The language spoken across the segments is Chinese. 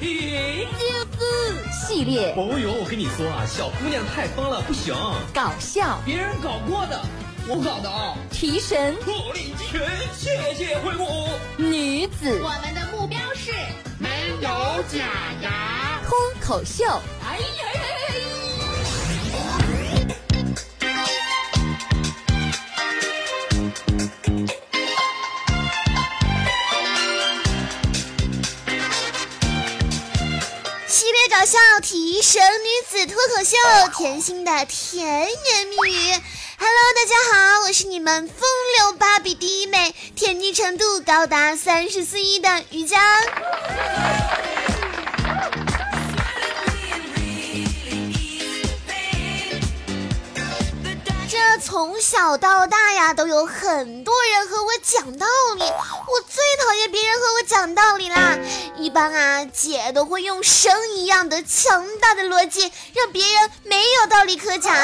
停就是系列，哦呦，我跟你说啊，小姑娘太疯了，不行。搞笑，别人搞过的，我搞的啊。提神，火力全，谢谢惠顾。女子，我们的目标是没有假牙。脱口秀，哎呀神女子脱口秀，甜心的甜言蜜语。Hello，大家好，我是你们风流芭比第一美，甜腻程度高达三十四亿的于江。这从小到大呀，都有很多人和我讲道理。我最讨厌别人和我讲道理啦。一般啊，姐都会用神一样的强大的逻辑，让别人没有道理可讲。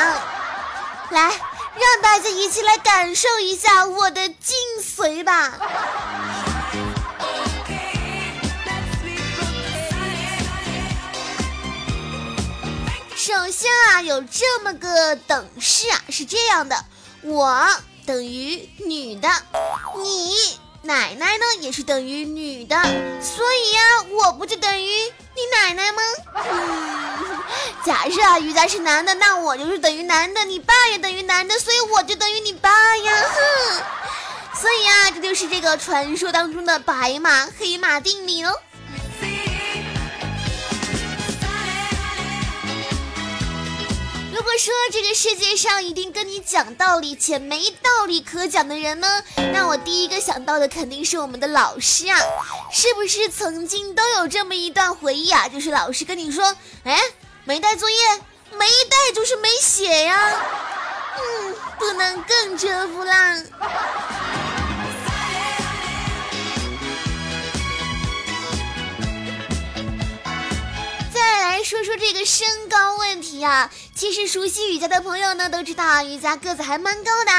来，让大家一起来感受一下我的精髓吧。首先啊，有这么个等式啊，是这样的：我等于女的，你奶奶呢也是等于女的，所以呀，我不就等于你奶奶吗？嗯，假设啊，于家是男的，那我就是等于男的，你爸也等于男的，所以我就等于你爸呀，哼！所以啊，这就是这个传说当中的白马黑马定理喽。如果说这个世界上一定跟你讲道理且没道理可讲的人呢，那我第一个想到的肯定是我们的老师啊！是不是曾经都有这么一段回忆啊？就是老师跟你说，哎，没带作业，没带就是没写呀，嗯，不能更折服啦。说说这个身高问题啊，其实熟悉雨佳的朋友呢都知道啊，雨佳个子还蛮高的。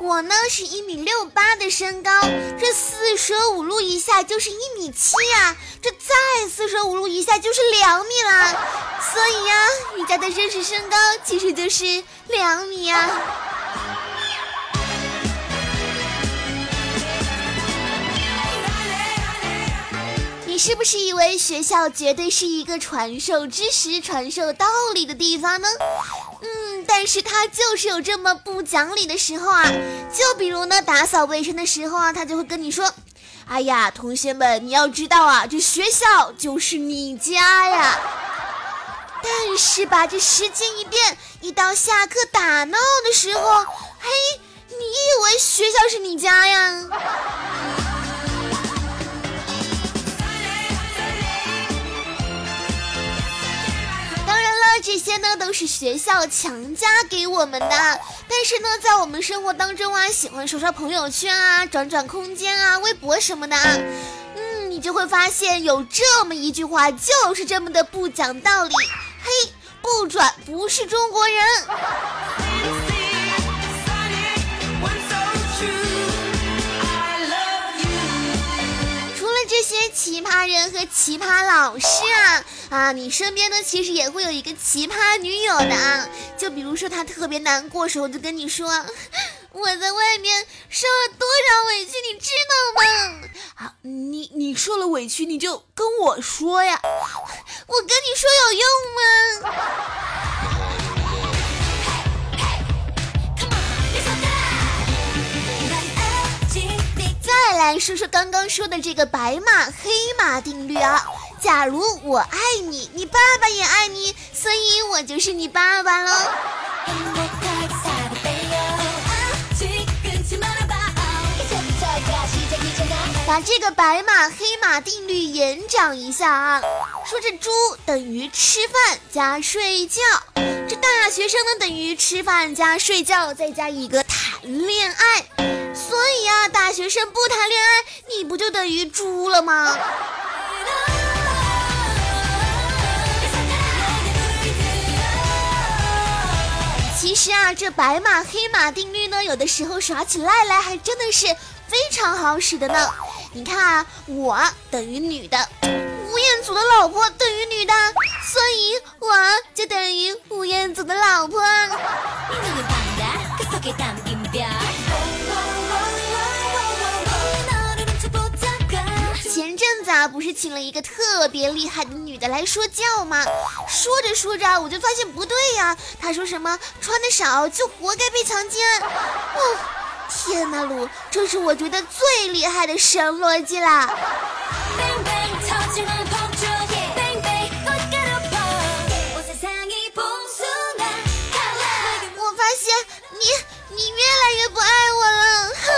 我呢是一米六八的身高，这四舍五入一下就是一米七呀，这再四舍五入一下就是两米啦。所以呀，雨佳的真实身高其实就是两米啊。你是不是以为学校绝对是一个传授知识、传授道理的地方呢？嗯，但是它就是有这么不讲理的时候啊。就比如呢，打扫卫生的时候啊，他就会跟你说：“哎呀，同学们，你要知道啊，这学校就是你家呀。”但是吧，这时间一变，一到下课打闹的时候，嘿，你以为学校是你家呀？这些呢都是学校强加给我们的，但是呢，在我们生活当中啊，喜欢刷刷朋友圈啊，转转空间啊，微博什么的啊，嗯，你就会发现有这么一句话，就是这么的不讲道理。嘿，不转不是中国人。些奇葩人和奇葩老师啊啊！你身边呢，其实也会有一个奇葩女友的啊。就比如说，她特别难过时候，就跟你说：“我在外面受了多少委屈，你知道吗？”好，你你受了委屈，你就跟我说呀。我跟你说有用吗？再来说说刚刚说的这个白马黑马定律啊，假如我爱你，你爸爸也爱你，所以我就是你爸爸喽。把这个白马黑马定律延展一下啊，说这猪等于吃饭加睡觉，这大学生呢等于吃饭加睡觉再加一个谈恋爱。所以啊，大学生不谈恋爱，你不就等于猪了吗？其实啊，这白马黑马定律呢，有的时候耍起赖来还真的是非常好使的呢。你看啊，我等于女的，吴彦祖的老老婆等于女的，所以我就等于吴彦祖的老婆。不是请了一个特别厉害的女的来说教吗？说着说着，我就发现不对呀。她说什么穿的少就活该被强奸？哦，天哪，鲁，这是我觉得最厉害的神逻辑啦！我发现你你越来越不爱我了，哼！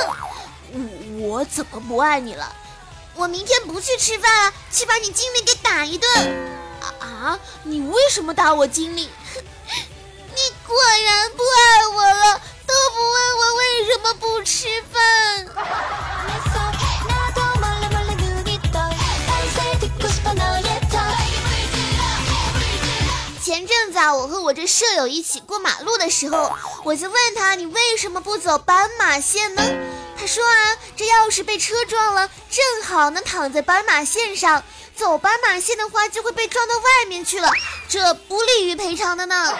我我怎么不爱你了？我明天不去吃饭了，去把你经理给打一顿。啊？你为什么打我经理？你果然不爱我了，都不问我为什么不吃饭。前阵子啊，我和我这舍友一起过马路的时候，我就问他：“你为什么不走斑马线呢？”他说啊，这要是被车撞了，正好能躺在斑马线上。走斑马线的话，就会被撞到外面去了，这不利于赔偿的呢。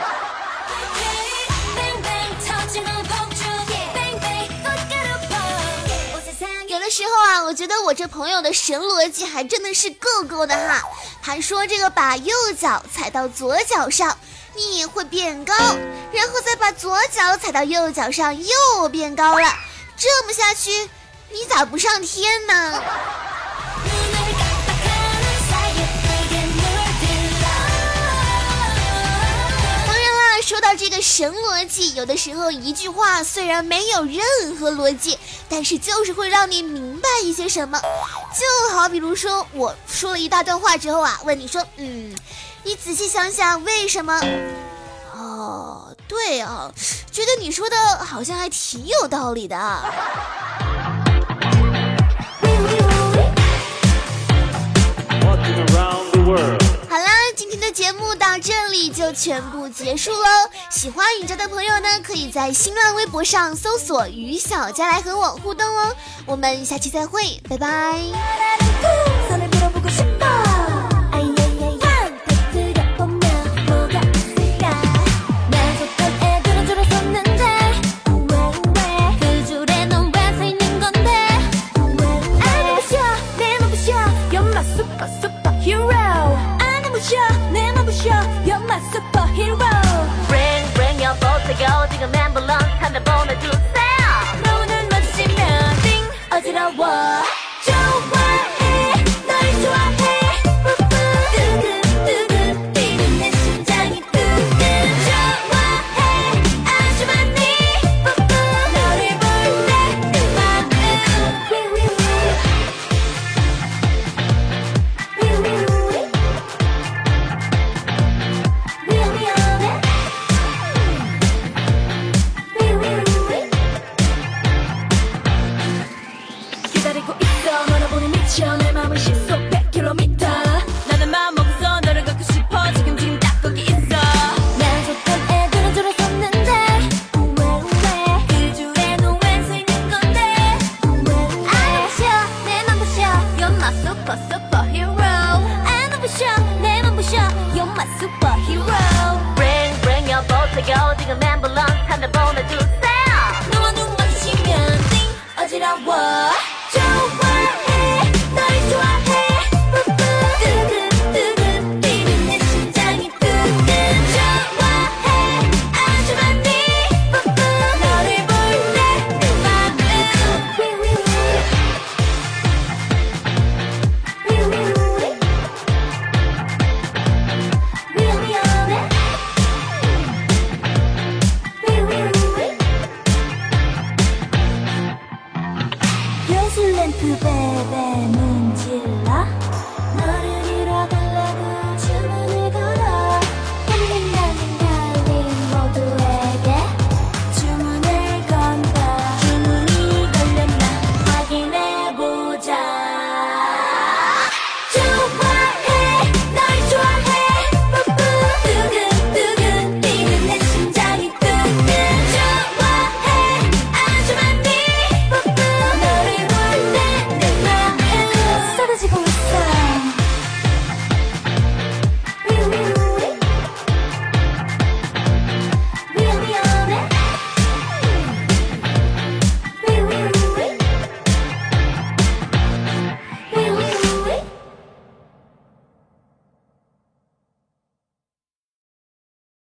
有的时候啊，我觉得我这朋友的神逻辑还真的是够够的哈。他说这个把右脚踩到左脚上，你会变高，然后再把左脚踩到右脚上，又变高了。这么下去，你咋不上天呢？当然啦，说到这个神逻辑，有的时候一句话虽然没有任何逻辑，但是就是会让你明白一些什么。就好比如说，我说了一大段话之后啊，问你说，嗯，你仔细想想，为什么？哦，啊，觉得你说的好像还挺有道理的。好啦，今天的节目到这里就全部结束喽。喜欢雨佳的朋友呢，可以在新浪微博上搜索“于小佳”来和我互动哦。我们下期再会，拜拜。my super superhero. I'm for sure, name I'm sure, you're my superhero. Bring, bring your boat together. Baba, Baba.